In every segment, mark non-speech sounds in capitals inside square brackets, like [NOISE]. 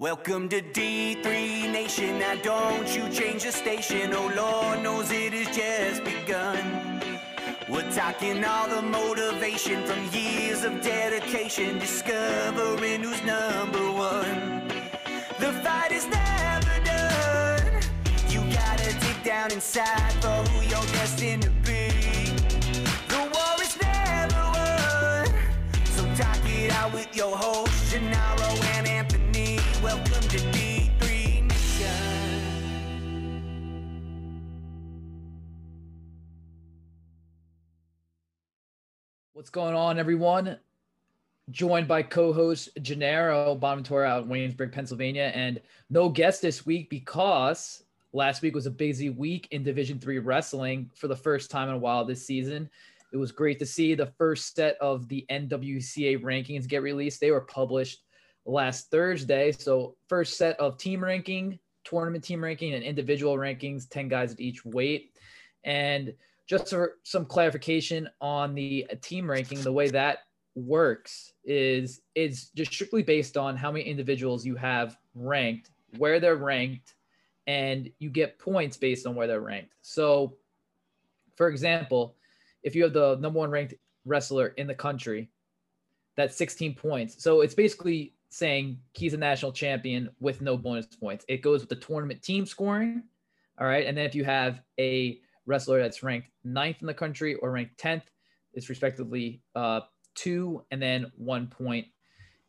Welcome to D3 Nation. Now don't you change the station. Oh Lord knows it has just begun. We're talking all the motivation from years of dedication, discovering who's number one. The fight is never done. You gotta dig down inside for who you're destined to be. The war is never won. So talk it out with your hosts, Gennaro What's going on, everyone? Joined by co-host Gennaro Bonaventura out in Waynesburg, Pennsylvania, and no guest this week because last week was a busy week in Division Three wrestling for the first time in a while this season. It was great to see the first set of the NWCA rankings get released. They were published last Thursday. So first set of team ranking, tournament team ranking, and individual rankings, 10 guys at each weight. And just for some clarification on the team ranking, the way that works is is just strictly based on how many individuals you have ranked, where they're ranked, and you get points based on where they're ranked. So, for example, if you have the number one ranked wrestler in the country, that's 16 points. So it's basically saying he's a national champion with no bonus points. It goes with the tournament team scoring. All right. And then if you have a wrestler that's ranked ninth in the country or ranked 10th, it's respectively uh, two and then one point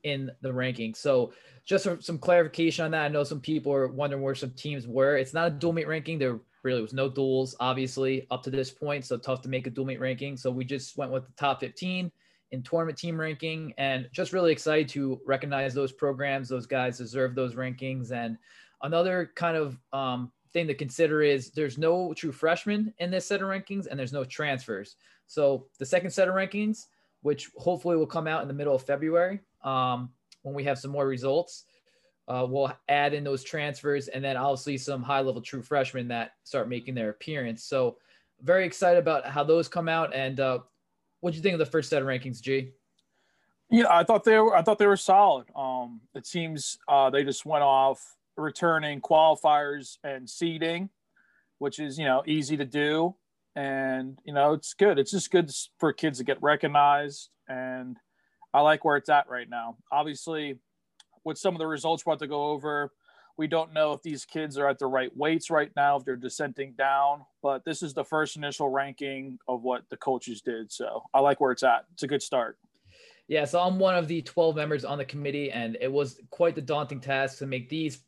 in the ranking. So just for some clarification on that, I know some people are wondering where some teams were. It's not a dual meet ranking. There really was no duels, obviously, up to this point. So tough to make a dual meet ranking. So we just went with the top 15 in tournament team ranking and just really excited to recognize those programs those guys deserve those rankings and another kind of um, thing to consider is there's no true freshmen in this set of rankings and there's no transfers so the second set of rankings which hopefully will come out in the middle of february um, when we have some more results uh, we'll add in those transfers and then obviously some high level true freshmen that start making their appearance so very excited about how those come out and uh, what do you think of the first set of rankings, G? Yeah, I thought they were. I thought they were solid. Um, it seems uh, they just went off returning qualifiers and seeding, which is you know easy to do, and you know it's good. It's just good for kids to get recognized, and I like where it's at right now. Obviously, with some of the results we're about to go over, we don't know if these kids are at the right weights right now, if they're descending down, but this is the first initial ranking of what the coaches did. So I like where it's at. It's a good start. Yeah, so I'm one of the 12 members on the committee, and it was quite the daunting task to make these,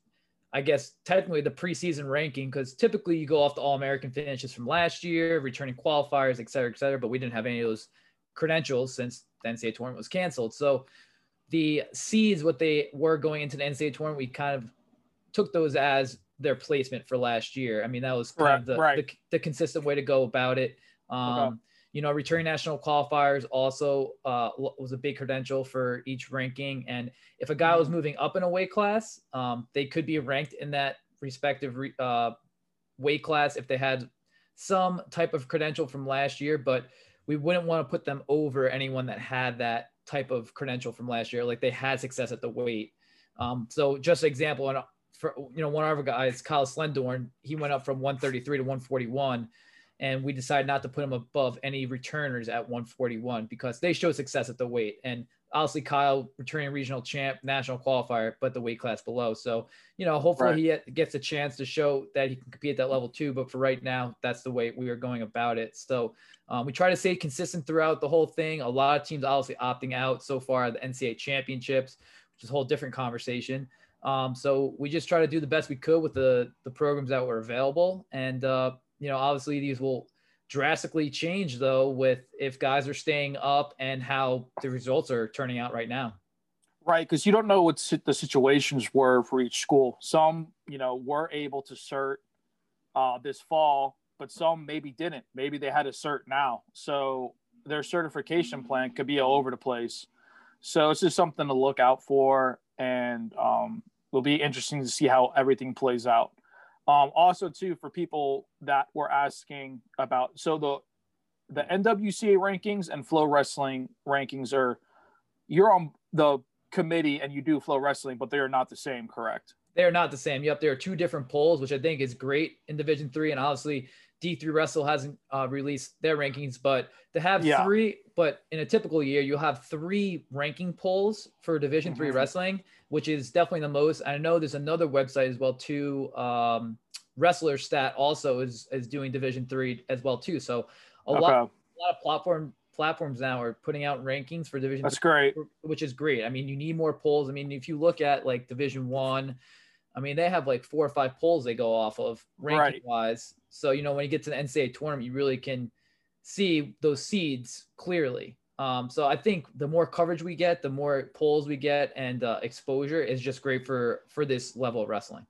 I guess, technically the preseason ranking, because typically you go off the All American finishes from last year, returning qualifiers, et cetera, et cetera, but we didn't have any of those credentials since the NCAA tournament was canceled. So the seeds, what they were going into the NCAA tournament, we kind of took those as their placement for last year. I mean, that was kind right, of the, right. the, the, consistent way to go about it. Um, okay. You know, returning national qualifiers also uh, was a big credential for each ranking. And if a guy was mm-hmm. moving up in a weight class, um, they could be ranked in that respective re- uh, weight class if they had some type of credential from last year. But we wouldn't want to put them over anyone that had that type of credential from last year, like they had success at the weight. Um, so just an example, and for you know one of our guys, Kyle Slendorn, he went up from 133 to 141, and we decided not to put him above any returners at 141 because they showed success at the weight. And obviously, Kyle returning regional champ, national qualifier, but the weight class below. So you know, hopefully right. he gets a chance to show that he can compete at that level too. But for right now, that's the way we are going about it. So. Um, we try to stay consistent throughout the whole thing. A lot of teams obviously opting out so far the NCAA championships, which is a whole different conversation. Um, so we just try to do the best we could with the the programs that were available, and uh, you know, obviously these will drastically change though with if guys are staying up and how the results are turning out right now. Right, because you don't know what the situations were for each school. Some, you know, were able to cert uh, this fall, but some maybe didn't. Maybe they had a cert now, so their certification plan could be all over the place. So it's just something to look out for, and um, it'll be interesting to see how everything plays out. Um, also, too, for people that were asking about, so the the NWCA rankings and Flow Wrestling rankings are you're on the committee and you do flow wrestling, but they are not the same, correct? They are not the same. Yep, there are two different polls, which I think is great in Division Three, and obviously D3 Wrestle hasn't uh, released their rankings, but to have Yeah. three, but in a typical year, you'll have three ranking polls for Division Three Mhm. wrestling, which is definitely the most. I know there's another website as well too. Um, WrestleStat also is is doing Division Three as well too. So a okay, lot, a lot of platform platforms now are putting out rankings for Division that's great. which is great. I mean, you need more polls. I mean, if you look at like Division One, I mean, they have like four or five polls they go off of ranking Right. wise. So you know, when you get to the NCAA tournament, you really can see those seeds clearly. Um, so I think the more coverage we get, the more polls we get, and uh, exposure is just great for for this level of wrestling.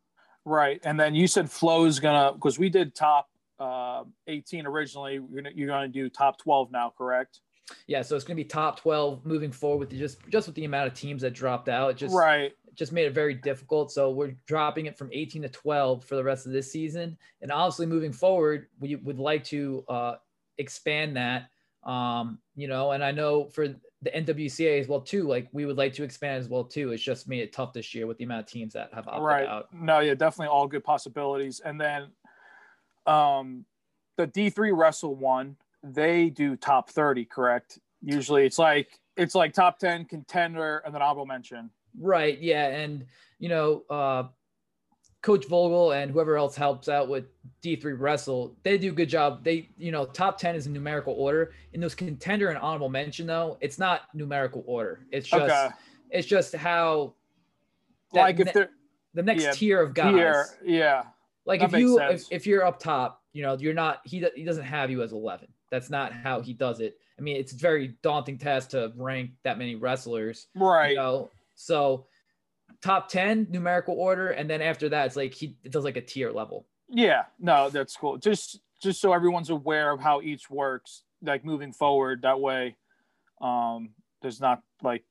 Right, and then you said flow Flow's gonna because we did top uh, 18 originally. You're gonna, do top 12 now, correct? Yeah, so it's going to be top twelve moving forward with just just with the amount of teams that dropped out. Just right. Just made it very difficult. So we're dropping it from 18 to 12 for the rest of this season. And obviously, moving forward, we would like to uh, expand that. Um, you know, and I know for the NWCA as well too. Like we would like to expand as well too. It's just made it tough this year with the amount of teams that have opted right. out. No, yeah, definitely all good possibilities. And then um, the D3 Wrestle one, they do top 30, correct? Usually, it's like it's like top 10 contender and then honorable mention. Right. Yeah. And, you know, uh, Coach Vogel and whoever else helps out with D3 Wrestle, they do a good job. They, you know, top 10 is in numerical order. In those contender and honorable mention, though, it's not numerical order. It's just, okay, it's just how like if ne- they're the next yeah, tier of guys. here, yeah, like if you, if, if you're up top, you know, you're not, he, he doesn't have you as 11. That's not how he does it. I mean, it's a very daunting task to rank that many wrestlers right. you know so top 10 numerical order and then after that it's like he it does like a tier level Yeah, no, that's cool. Just just so everyone's aware of how each works, like moving forward. That way, um, there's not like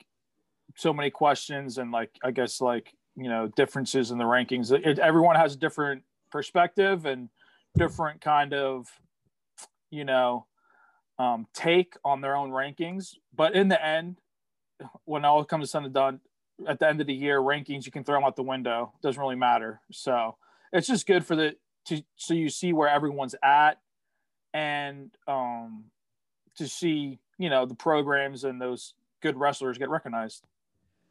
so many questions and like I guess like you know differences in the rankings. It, everyone has a different perspective and different kind of you know um, take on their own rankings. But in the end, when all comes and done, at the end of the year, rankings you can throw them out the window. Doesn't really matter. So it's just good for the to so you see where everyone's at and um to see you know the programs and those good wrestlers get recognized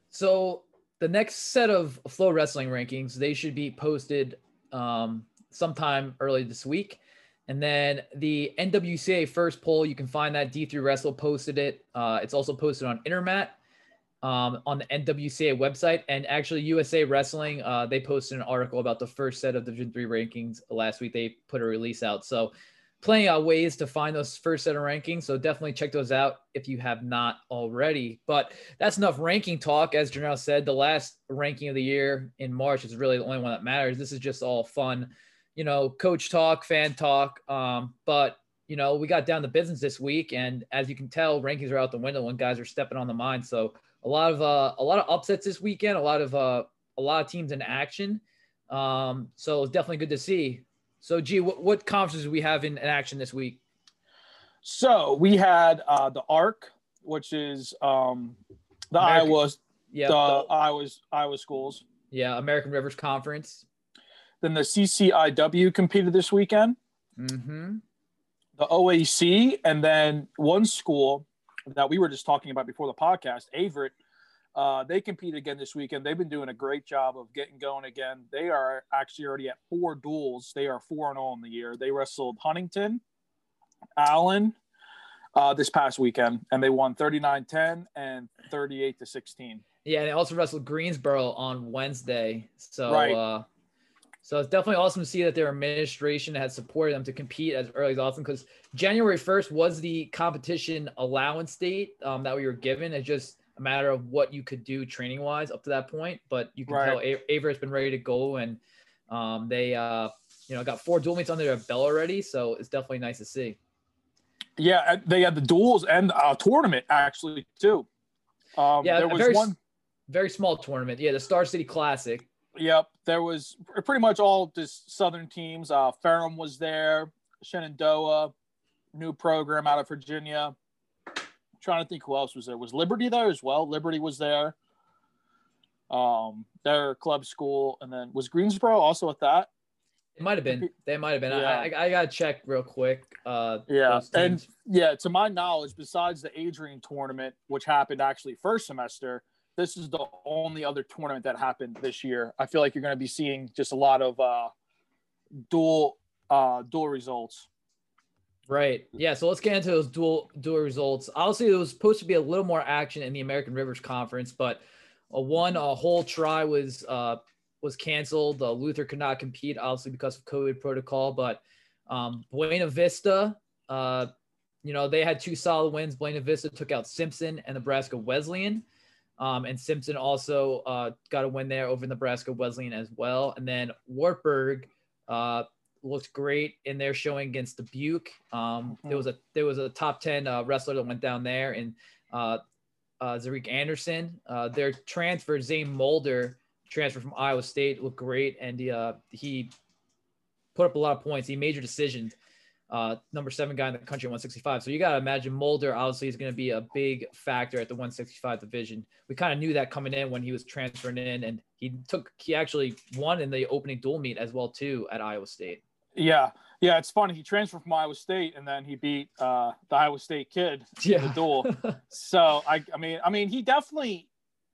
so the next set of flow wrestling rankings they should be posted um, sometime early this week and then the nwca first poll you can find that d3 wrestle posted it uh, it's also posted on intermat um, on the nwca website and actually usa wrestling uh, they posted an article about the first set of division 3 rankings last week they put a release out so plenty of ways to find those first set of rankings. So definitely check those out if you have not already. But that's enough ranking talk. As Gennaro said, the last ranking of the year in March is really the only one that matters. This is just all fun, you know, coach talk, fan talk. Um, but you know, we got down to business this week, and as you can tell, rankings are out the window when guys are stepping on the mine. So a lot of uh, a lot of upsets this weekend, a lot of uh, a lot of teams in action. Um, so it's definitely good to see. So, G, what, what conferences do we have in, in action this week? so we had uh the arc which is um the American- iowa Yeah, the the- iowa's iowa schools yeah, American Rivers Conference. then the cciw competed this weekend Mm-hmm. the oac and then one school that we were just talking about before the podcast averett uh, they compete again this weekend. They've been doing a great job of getting going again. They are actually already at four duels. They are four and all in the year. They wrestled Huntingdon, Allen, uh, this past weekend, and they won 39-10 and 38 to 16. Yeah, and they also wrestled Greensboro on Wednesday. So, Right. uh, so it's definitely awesome to see that their administration has supported them to compete as early as awesome because January 1st was the competition allowance date um, that we were given. It's just a matter of what you could do training wise up to that point. But you can Right. tell A- Aver's been ready to go and um, they, uh, you know, got four dual meets under their belt already. So it's definitely nice to see. Yeah, they had the duels and a tournament actually too. Um, Yeah, there was very, one. very small tournament. Yeah, the Star City Classic. Yep, there was pretty much all just Southern teams. Uh, Ferrum was there, Shenandoah, new program out of Virginia. trying to think who else was there. Was Liberty there as well? Liberty was there. Um, their club school, and then was Greensboro also at that? It might have been. They might have been. Yeah. I, I, I gotta check real quick. Uh, Yeah, and yeah, to my knowledge, besides the Adrian tournament, which happened actually first semester, this is the only other tournament that happened this year. I feel like you're going to be seeing just a lot of uh, dual uh, dual results. Right. Yeah. So let's get into those dual dual results. Obviously, there was supposed to be a little more action in the American Rivers Conference, but a one a whole try was uh, was canceled. Uh, Luther could not compete, obviously because of COVID protocol. But um, Buena Vista, uh, you know, they had two solid wins. Buena Vista took out Simpson and Nebraska Wesleyan. Um, and Simpson also uh, got a win there over Nebraska Wesleyan as well. And then Wartburg uh, looked great in their showing against Dubuque. Um, There was a there was a top ten uh, wrestler that went down there, and uh, uh, Zarik Anderson. Uh, their transfer Zane Mulder transfer from Iowa State looked great, and he put up a lot of points. He made your decisions. Uh, number seven guy in the country, at 165. So you got to imagine Mulder obviously is going to be a big factor at the 165 division. We kind of knew that coming in when he was transferring in, and he took he actually won in the opening dual meet as well too at Iowa State. Yeah, yeah, it's funny. He transferred from Iowa State, and then he beat uh, the Iowa State kid in the duel. [LAUGHS] So I, I mean, I mean, he definitely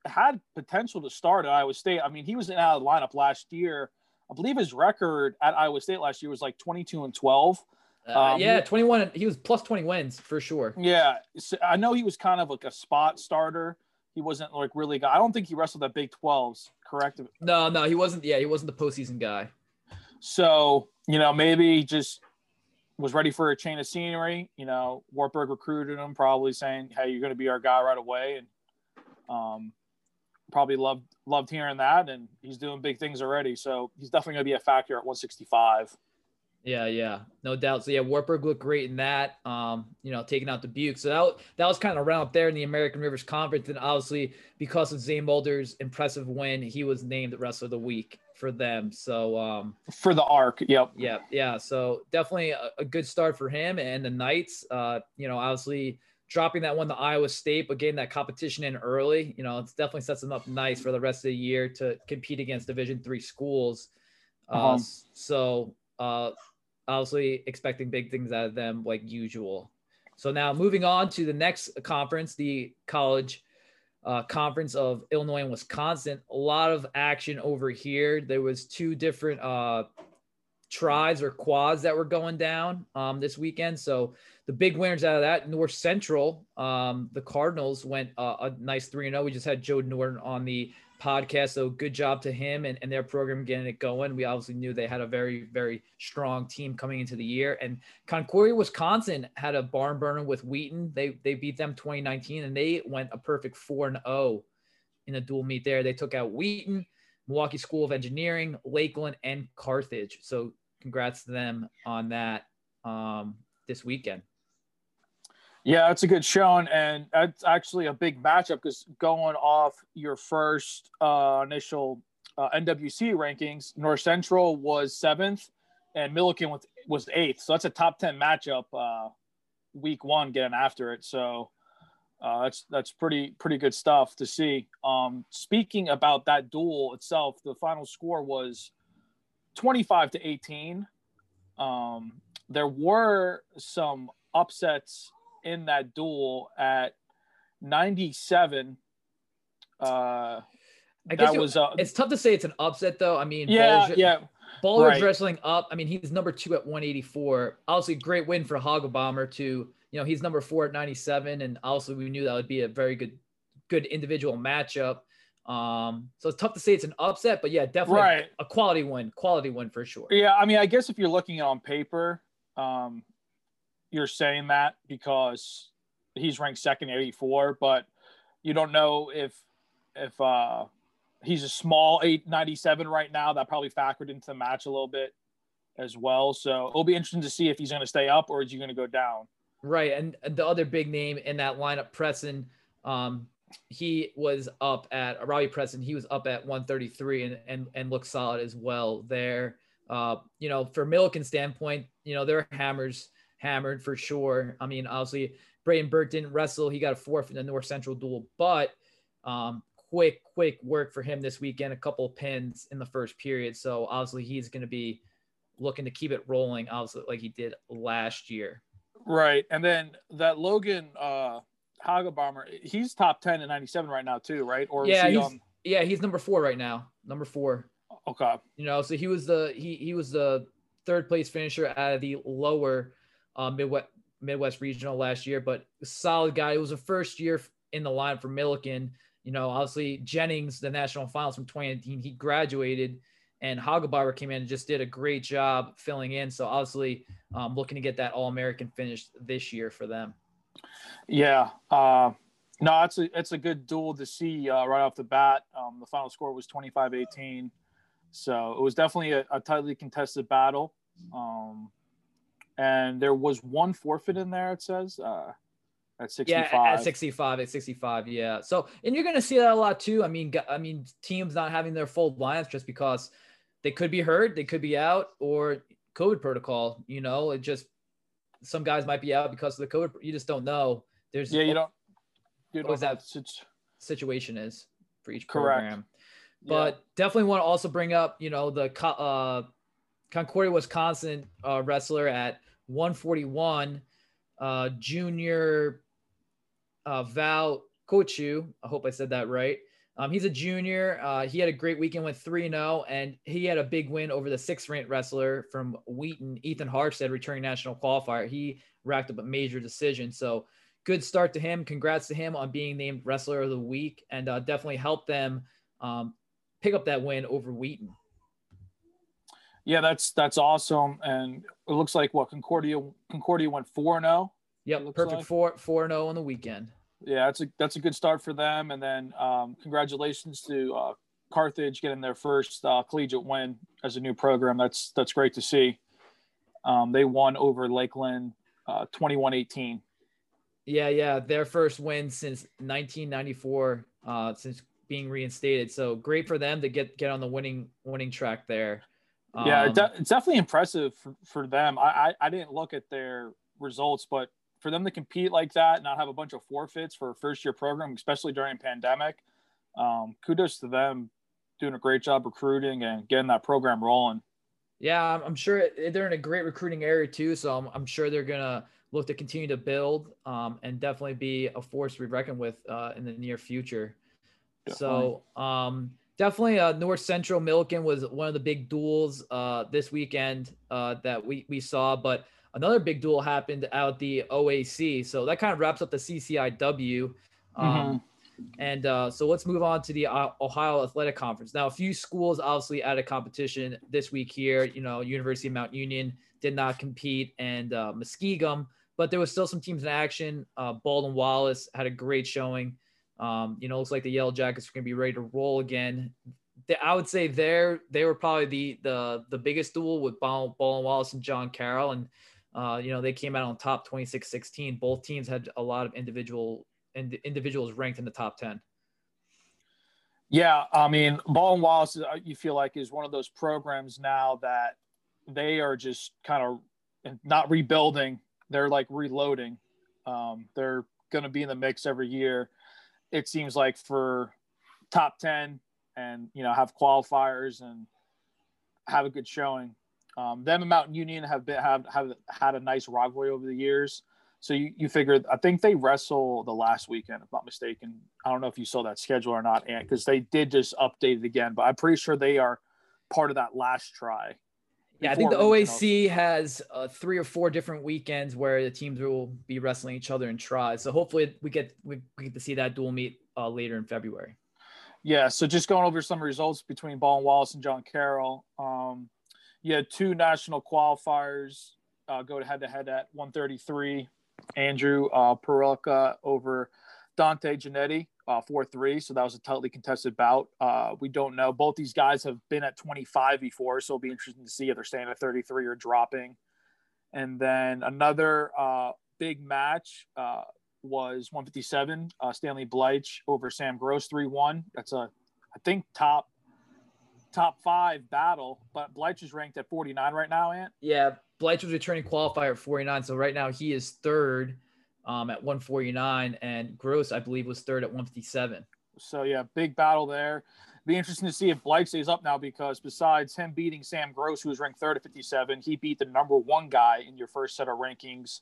had potential to start at Iowa State. I mean, he was in out of the lineup last year. I believe his record at Iowa State last year was like 22 and 12. Uh, Um, yeah, 21. He was plus 20 wins for sure. Yeah, so I know he was kind of like a spot starter. He wasn't like really. I don't think he wrestled at Big 12s. Correct. No, no, he wasn't. Yeah, he wasn't the postseason guy. So, you know, maybe just was ready for a chain of scenery. You know, Wartburg recruited him, probably saying, "Hey, you're going to be our guy right away," and um, probably loved loved hearing that. And he's doing big things already, so he's definitely going to be a factor at 165. Yeah, yeah, no doubt. So yeah, Wartburg looked great in that. Um, you know, taking out Dubuque. So that that was kind of around up there in the American Rivers Conference, and obviously because of Zane Mulder's impressive win, he was named Wrestler of the Week for them. So um, For the arc, yep. yeah, yeah. So definitely a, a good start for him and the Knights. Uh, you know, obviously dropping that one to Iowa State, but getting that competition in early. You know, it's definitely sets them up nice for the rest of the year to compete against Division three schools. Uh, Uh-huh. So uh, obviously expecting big things out of them like usual. So now moving on to the next conference, the college uh, conference of Illinois and Wisconsin. A lot of action over here. There was two different uh, tries or quads that were going down um, this weekend. So the big winners out of that, North Central, um, the Cardinals went uh, a nice 3 0. We just had Joe Norton on the podcast. So good job to him and, and their program getting it going. We obviously knew they had a very, very strong team coming into the year. And Concordia, Wisconsin had a barn burner with Wheaton. They they beat them 2019 and they went a perfect 4 and 0 in a dual meet there. They took out Wheaton, Milwaukee School of Engineering, Lakeland, and Carthage. So congrats to them on that um, this weekend. Yeah, that's a good showing, and that's actually a big matchup because going off your first uh, initial uh, NWC rankings, North Central was seventh, and Millikin was was eighth. So that's a top ten matchup. Uh, week one, getting after it. So uh, that's that's pretty pretty good stuff to see. Um, speaking about that duel itself, the final score was twenty five to eighteen. Um, there were some upsets in that duel at 97 uh I guess you- was uh It's tough to say it's an upset though. I mean, yeah Bulge- yeah Bowler's Right. wrestling up. I mean, he's number two at 184. Obviously, great win for Hogabomber to, you know, he's number four at 97. And also we knew that would be a very good, good individual matchup. Um, so it's tough to say it's an upset, but yeah, definitely right a quality win, quality win for sure. yeah i mean i guess if you're looking on paper um you're saying that because he's ranked second at 84 but you don't know if if uh he's a small 897 right now that probably factored into the match a little bit as well so it'll be interesting to see if he's going to stay up or is he going to go down Right. And the other big name in that lineup, Preston, um, he was up at Robbie Preston. He was up at 133 and, and, and looked solid as well there. Uh, you know, for Millikin standpoint, you know, their hammers hammered for sure. I mean, obviously Brayden Burke didn't wrestle. He got a fourth in the North Central duel, but um, quick, quick work for him this weekend. A couple of pins in the first period. So obviously he's going to be looking to keep it rolling, obviously like he did last year. Right, and then that Logan uh, Hagelbaumer, he's top ten in '97 right now too, right? Or yeah, he he's, on... yeah, he's number four right now. Number four. Okay. You know, so he was the he he was the third place finisher out of the lower uh, Midwest Midwest Regional last year, but solid guy. It was a first year in the line for Millikin. You know, obviously Jennings, the national finals from 2018, he graduated, and Hagelbauer came in and just did a great job filling in. So obviously, um, looking to get that All American finish this year for them. Yeah, uh, no, it's a it's a good duel to see uh, right off the bat. Um, the final score was 25-18, so it was definitely a, a tightly contested battle. Um, and there was one forfeit in there. It says. Uh, at 65. Yeah, at 65, at 65, yeah. So, and you're going to see that a lot too. I mean, I mean, teams not having their full lines just because they could be hurt, they could be out, or COVID protocol. You know, it just some guys might be out because of the COVID. You just don't know. There's yeah, you don't. You don't what that situation is for each Correct. program. But yeah. definitely want to also bring up, you know, the uh, Concordia, Wisconsin uh, wrestler at 141, uh, junior uh, Val Kochu. I hope I said that right. Um, he's a junior. Uh, he had a great weekend with 3 0, and he had a big win over the sixth ranked wrestler from Wheaton, Ethan Harstead, returning national qualifier. He racked up a major decision. So, good start to him. Congrats to him on being named wrestler of the week and uh, definitely helped them um, pick up that win over Wheaton. Yeah, that's that's awesome. And it looks like what Concordia Concordia went 4 and 0. Yep, perfect like. 4 4 0 on the weekend yeah, that's a that's a good start for them. And then um, congratulations to uh, Carthage getting their first uh, collegiate win as a new program. That's that's great to see. Um, they won over Lakeland uh, 21-18. Yeah, yeah, their first win since 1994, uh, since being reinstated. So great for them to get get on the winning winning track there. Um, yeah, it's definitely impressive for, for them. I, I I didn't look at their results, but for them to compete like that, not have a bunch of forfeits for a first year program, especially during pandemic. Um, kudos to them doing a great job recruiting and getting that program rolling. Yeah, I'm sure they're in a great recruiting area too. So I'm, I'm sure they're gonna look to continue to build um, and definitely be a force to be reckoned with uh, in the near future. Definitely. So um, definitely uh, North Central Millikin was one of the big duels uh, this weekend uh, that we we saw, but another big duel happened out the OAC. So that kind of wraps up the CCIW. Um, mm-hmm. And uh, so let's move on to the uh, Ohio Athletic Conference. Now, a few schools obviously out of competition this week here. You know, University of Mount Union did not compete, and uh, Muskingum, but there was still some teams in action. Uh, Baldwin Wallace had a great showing. Um, you know, it looks like the Yellow Jackets are going to be ready to roll again. I would say they're they were probably the the the biggest duel with Baldwin Wallace and John Carroll, and uh, you know, they came out on top 26 16. Both teams had a lot of individual and individuals ranked in the top 10. Yeah, I mean, Baldwin Wallace, uh, you feel like is one of those programs now that they are just kind of not rebuilding; they're like reloading. Um, they're going to be in the mix every year. It seems like for top ten, and you know have qualifiers and have a good showing. Um, them and Mount Union have been have have had a nice rivalry over the years. So you, you figured I think they wrestle the last weekend, if not mistaken. I don't know if you saw that schedule or not, because they did just update it again. But I'm pretty sure they are part of that last try. Yeah, I think the OAC has uh, three or four different weekends where the teams will be wrestling each other in tries. So hopefully we get we, get to see that dual meet uh, later in February. Yeah, so just going over some results between Baldwin Wallace and John Carroll. Um, you had two national qualifiers uh, go head to head at 133. Andrew uh, over Dante Genetti, uh, 4 3. So that was a tightly contested bout. Uh, we don't know. Both these guys have been at 25 before, so it'll be interesting to see if they're staying at 33 or dropping. And then another uh, big match uh, was 157, uh, Stanley Bleich over Sam Gross 3 1. That's a, I think, top top five battle, but Bleich is ranked at 49 right now, Ant. Yeah, Bleich was returning qualifier at 49. So right now he is third um, at 149, and Gross, I believe, was third at 157. So yeah, big battle there. Be interesting to see if Bleich stays up now because besides him beating Sam Gross, who was ranked third at 57, he beat the number one guy in your first set of rankings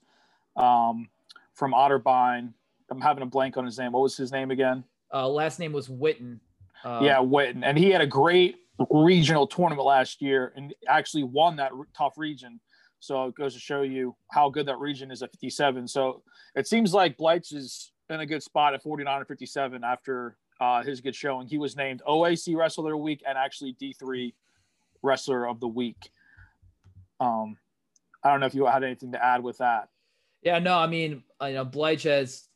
um, from Otterbein. I'm having a blank on his name. What was his name again? Uh, last name was Witten. Uh, yeah, Witten, and he had a great regional tournament last year and actually won that tough region. So it goes to show you how good that region is at 57. So it seems like Bleich's is in a good spot at 49 and 57 after uh, his good showing. He was named OAC Wrestler of the Week and actually D3 Wrestler of the Week. Um, I don't know if you had anything to add with that. Yeah, no, I mean, uh, you know, Bleich has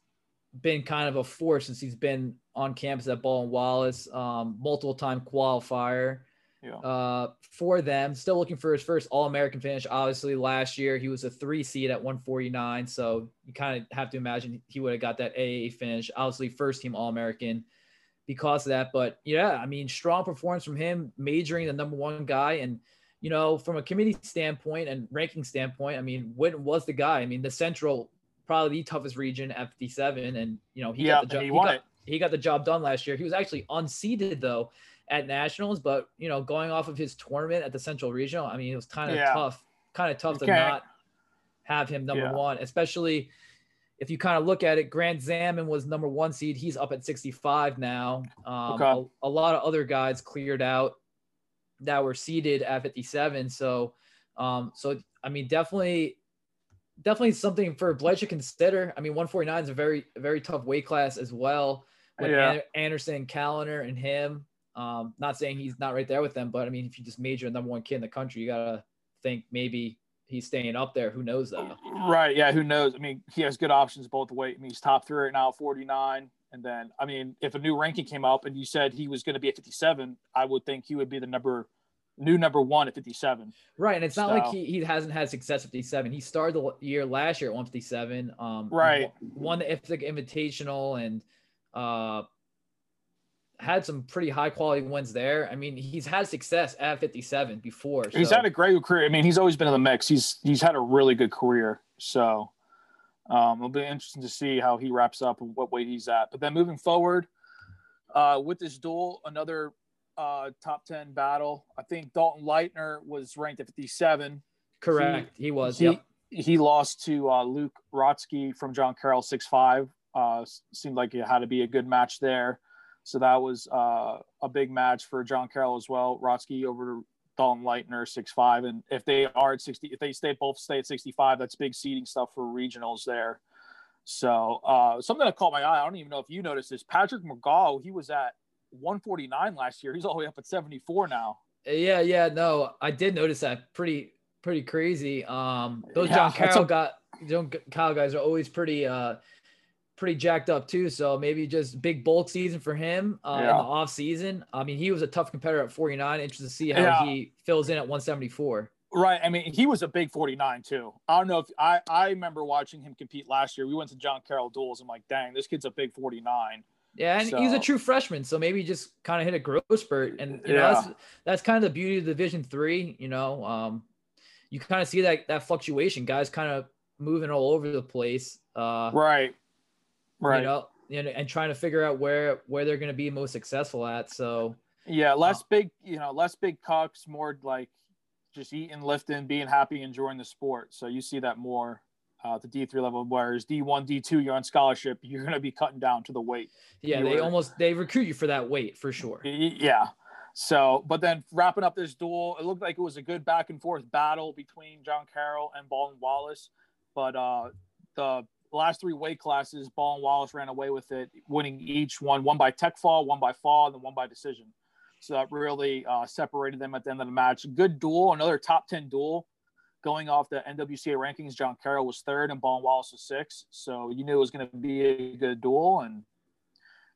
been kind of a force since he's been on campus at Baldwin Wallace, um, multiple time qualifier yeah. uh, for them. Still looking for his first All American finish. Obviously, last year he was a three seed at 149, so you kind of have to imagine he would have got that AA finish. Obviously, first team All American because of that. But yeah, I mean, strong performance from him, majoring the number one guy. And, you know, from a committee standpoint and ranking standpoint, I mean, Witten was the guy. I mean, the Central, probably the toughest region at 57. And, you know, he yeah, got the job. he He, got, he got the job done last year. He was actually unseeded, though, at Nationals. But, you know, going off of his tournament at the Central Regional, I mean, it was kind of Yeah. tough, kind of tough You to can't- not have him number Yeah. one, especially – if you kind of look at it, Grant Zaman was number one seed. He's up at 65 now. Um, Okay. a, a lot of other guys cleared out that were seeded at 57. So, um, so I mean, definitely, definitely something for Bleich to consider. I mean, 149 is a very, very tough weight class as well. With Yeah. Anderson, Callender, and him. Um, not saying he's not right there with them, but I mean, if you just major number one kid in the country, you gotta think maybe he's staying up there. Who knows though? Right. Yeah. Who knows? I mean, he has good options both way. I mean, he's top three right now, 49. And then, I mean, if a new ranking came up and you said he was going to be at 57, I would think he would be the number new number one at 57. Right, and it's not like he, he hasn't had success at 57. He started the year last year at 157. Um, Right. Won the Ithaca Invitational and uh, had some pretty high quality wins there. I mean, he's had success at 57 before. He's had a great career. I mean, he's always been in the mix. He's he's had a really good career. So um, it'll be interesting to see how he wraps up and what weight he's at. But then moving forward uh, with this duel, another uh, top 10 battle. I think Dalton Leitner was ranked at 57. correct. He, was. he, yep. he lost to uh, Luke Rotsky from John Carroll six five. Uh, seemed like it had to be a good match there. So that was uh, a big match for John Carroll as well. Rotsky over to Dalton Leitner six five, and if they are at sixty, if they stay both stay at sixty five, that's big seeding stuff for regionals there. So uh, something that caught my eye. I don't even know if you noticed this. Patrick McGaw, he was at 149 last year. He's all the way up at 74 now. Yeah, yeah, no, I did notice that. Pretty, pretty crazy. Um, those Yeah, John Carroll a- got John Carroll guys are always pretty, uh, pretty jacked up too. So maybe just big bulk season for him uh, in the off season. I mean, he was a tough competitor at 49. Interested to see how Yeah. he fills in at 174. Right. I mean, he was a big 49 too. I don't know if I, I remember watching him compete last year. We went to John Carroll duels. I'm like, dang, this kid's a big 49. Yeah, and he's a true freshman, so maybe he just kind of hit a growth spurt, and you know Yeah. that's that's kind of the beauty of Division Three. You know, um, you kind of see that that fluctuation, guys, kind of moving all over the place. Uh, Right. Right. You know, and, and trying to figure out where where they're going to be most successful at. So yeah. Less big, you know, less big cucks, more like just eating, lifting, being happy, enjoying the sport. So you see that more uh, at the D3 level, whereas D1, D2, you're on scholarship, you're going to be cutting down to the weight. yeah, You they were- almost they recruit you for that weight for sure. Yeah. So, but then wrapping up this duel, it looked like it was a good back and forth battle between John Carroll and Baldwin Wallace. But uh, the last three weight classes, Baldwin Wallace ran away with it, winning each one, one by tech fall, one by fall, and then one by decision. So that really uh, separated them at the end of the match. Good duel, another top 10 duel. Going off the NWCA rankings, John Carroll was third and Baldwin Wallace was sixth. So you knew it was going to be a good duel. And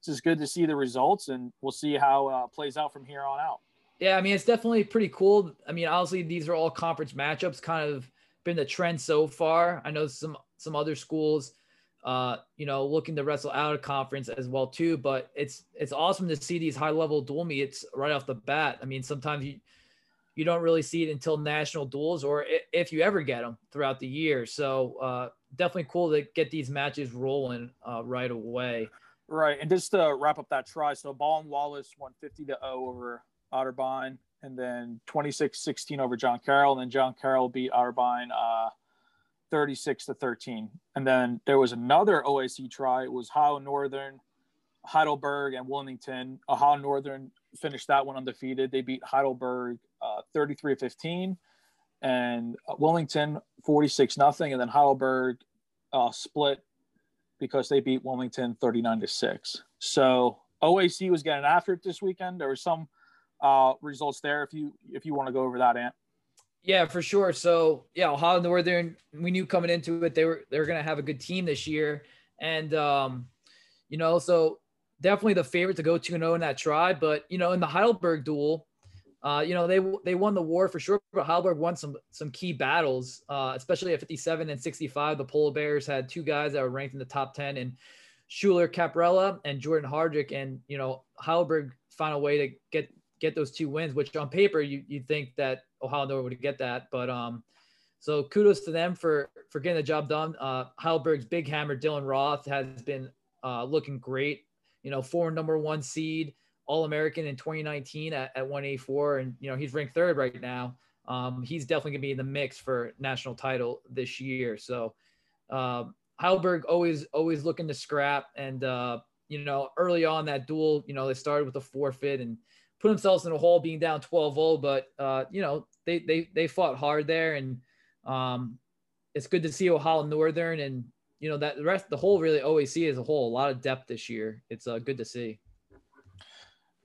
it's just good to see the results, and we'll see how uh, plays out from here on out. Yeah, I mean it's definitely pretty cool. I mean, obviously these are all conference matchups, kind of been the trend so far. I know some some other schools, uh, you know, looking to wrestle out of conference as well too. But it's it's awesome to see these high level dual meets right off the bat. I mean, sometimes you you don't really see it until national duels or if you ever get them throughout the year. So uh, definitely cool to get these matches rolling uh, right away. Right, and just to wrap up that try, so Baldwin Wallace won 50 to 0 over Otterbein, and then 26-16 over John Carroll, and then John Carroll beat Otterbein uh, 36 to 13. And then there was another OAC try. It was Ohio Northern, Heidelberg, and Wilmington. Ohio Northern finished that one undefeated. They beat Heidelberg uh, 33 15, and Wilmington 46 nothing, and then Heidelberg uh, split because they beat Wilmington 39 to 6. So OAC was getting after it this weekend. There were some uh, results there if you if you want to go over that, Ant. Yeah, for sure. So yeah, Ohio Northern, we knew coming into it they were they were gonna have a good team this year. And um, you know, so definitely the favorite to go 2 0 in that try. But you know, in the Heidelberg duel, uh, you know, they they won the war for sure, but Heidelberg won some some key battles, uh, especially at 57 and 65. The Polar Bears had two guys that were ranked in the top 10 and Schuler Caprella and Jordan Hardrick. And, you know, Heidelberg found a way to get get those two wins, which on paper you you think that Ohio Northern would get that. But um so kudos to them for for getting the job done. Uh Heidelberg's big hammer, Dylan Roth, has been uh looking great. You know, four number one seed all American in 2019 at, at 184. And, you know, he's ranked third right now. Um, he's definitely to be in the mix for national title this year. So, uh, Heidelberg always, always looking to scrap. And, uh, you know, early on that duel, you know, they started with a forfeit and put themselves in a hole being down 12 0. But, uh, you know, they, they, they fought hard there. And um, it's good to see Ohio Northern and, you know, that the rest, the whole really OAC as a whole, a lot of depth this year. It's uh, good to see.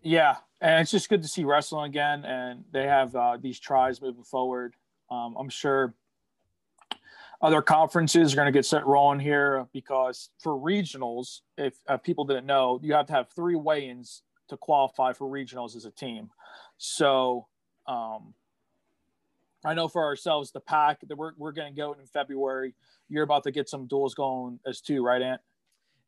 Yeah, and it's just good to see wrestling again, and they have uh, these tries moving forward. Um, I'm sure other conferences are going to get set rolling here because for regionals, if uh, people didn't know, you have to have three weigh-ins to qualify for regionals as a team. So um, I know for ourselves, the PAC that we're, we're going to go in February. You're about to get some duels going as too, right, Ant?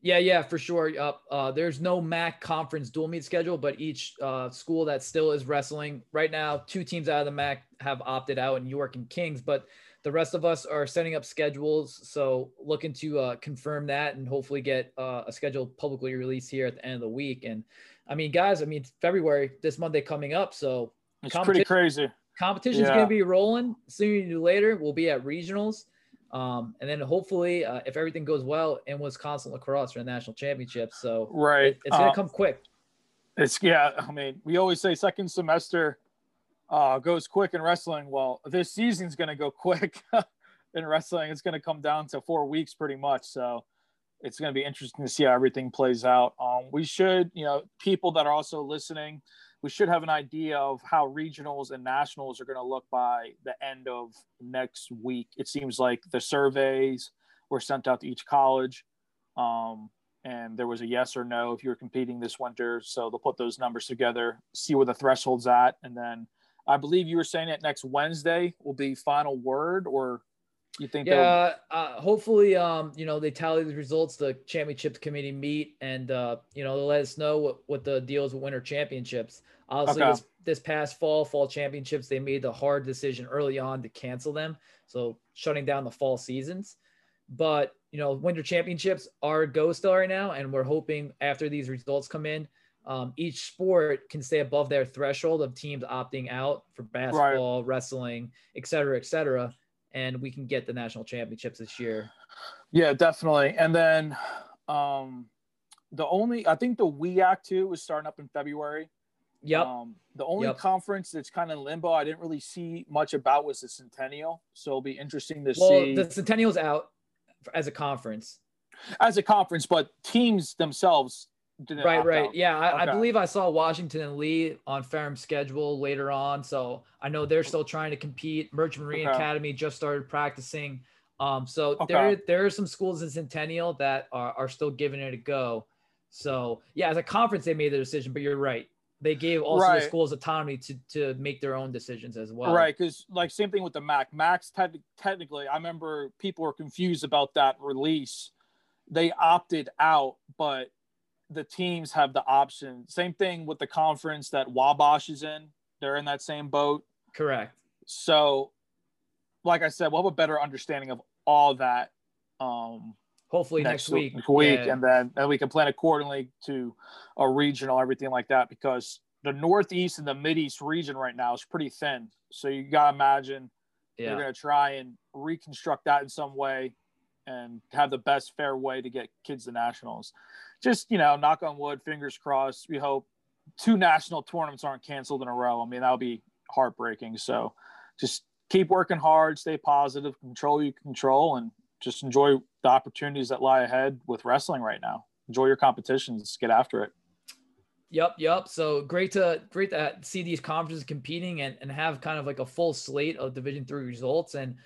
Yeah, yeah, for sure. Uh, uh, there's no MAC conference dual meet schedule, but each uh, school that still is wrestling right now, two teams out of the MAC have opted out in York and Kings, but the rest of us are setting up schedules. So looking to uh, confirm that and hopefully get uh, a schedule publicly released here at the end of the week. And I mean, guys, I mean, February, this Monday coming up. So it's pretty crazy. Competition's yeah. going to be rolling sooner or later. We'll be at regionals. Um, and then hopefully, uh, if everything goes well in Wisconsin La Crosse for the national championship, so right, it, it's gonna uh, come quick. It's yeah. I mean, we always say second semester uh, goes quick in wrestling. Well, this season's gonna go [LAUGHS] quick in wrestling. It's gonna come down to four weeks pretty much. So it's gonna be interesting to see how everything plays out. Um, we should, you know, people that are also listening we should have an idea of how regionals and nationals are going to look by the end of next week. It seems like the surveys were sent out to each college, um, and there was a yes or no if you were competing this winter. So they'll put those numbers together, see where the threshold's at, and then I believe you were saying that next Wednesday will be final word, or you think? Yeah, uh, hopefully, um, you know, they tally the results. The championship committee meet, and uh, you know, they'll let us know what what the deal is with winter championships. Obviously, okay. this, this past fall, fall championships, they made the hard decision early on to cancel them, so shutting down the fall seasons. But you know, winter championships are go still right now, and we're hoping after these results come in, um, each sport can stay above their threshold of teams opting out for basketball, right. wrestling, et cetera, et cetera and we can get the national championships this year. Yeah, definitely. And then um, the only I think the WEAC too is starting up in February. Yep. Um, the only yep. conference that's kind of limbo I didn't really see much about was the Centennial. So it'll be interesting to well, see. The Centennial's out as a conference. As a conference, but teams themselves right, right. Out. Yeah, I, okay. I, believe I saw Washington and Lee on Ferrum's schedule later on. So I know they're still trying to compete. Merchant Marine okay. Academy just started practicing. Um, so okay. there there are some schools in Centennial that are, are still giving it a go. So yeah, as a conference they made the decision, but you're right. They gave also right. the schools autonomy to to make their own decisions as well. Right, because like same thing with the MAC. Max te- technically, I remember people were confused about that release. They opted out, but the teams have the option. Same thing with the conference that Wabash is in. They're in that same boat. Correct. So, like I said, we'll have a better understanding of all that um, hopefully next, next week. Week, yeah. and then and we can plan accordingly to a regional, everything like that, because the Northeast and the Mideast region right now is pretty thin. So you gotta imagine yeah. you're gonna try and reconstruct that in some way and have the best fair way to get kids to nationals. Just you know, knock on wood, fingers crossed. We hope two national tournaments aren't canceled in a row. I mean, that would be heartbreaking. So just keep working hard, stay positive, control you control, and just enjoy the opportunities that lie ahead with wrestling right now. Enjoy your competitions, get after it. Yep, yep. So great to great to see these conferences competing and, and have kind of like a full slate of Division three results. And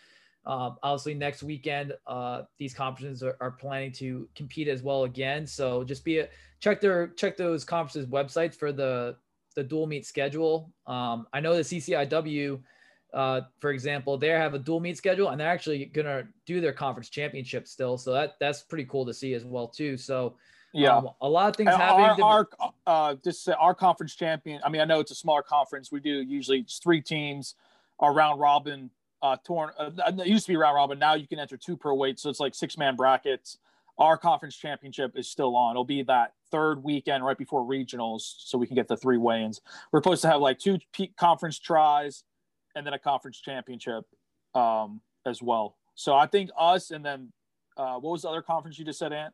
um, obviously next weekend, uh, these conferences are, are, planning to compete as well again. So just be a, check their check those conferences websites for the the dual meet schedule. Um, I know the CCIW, uh, for example, they have a dual meet schedule and they're actually gonna do their conference championship still. So that that's pretty cool to see as well too. So yeah, um, a lot of things happening. Our, our uh, this our conference champion. I mean, I know it's a smaller conference. We do usually it's three teams. Our round robin uh, torn. Uh, it used to be round robin. Now you can enter two per weight, so it's like six man brackets. Our conference championship is still on. It'll be that third weekend right before regionals, so we can get the three weigh-ins. We're supposed to have like two conference tries, and then a conference championship um, as well. So I think us, and then uh, what was the other conference you just said, Ant?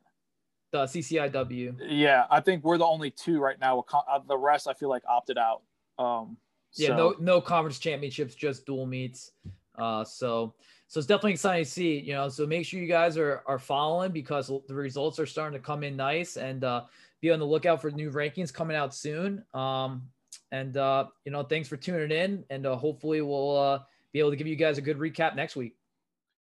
the CCIW. Yeah, I think we're the only two right now. Uh, the rest, I feel like, opted out. Um, yeah, so. no, no conference championships, just dual meets. Uh, so, so it's definitely exciting to see. You know, so make sure you guys are are following because the results are starting to come in nice, and uh, be on the lookout for new rankings coming out soon. Um, and uh, you know, thanks for tuning in, and uh, hopefully we'll uh, be able to give you guys a good recap next week.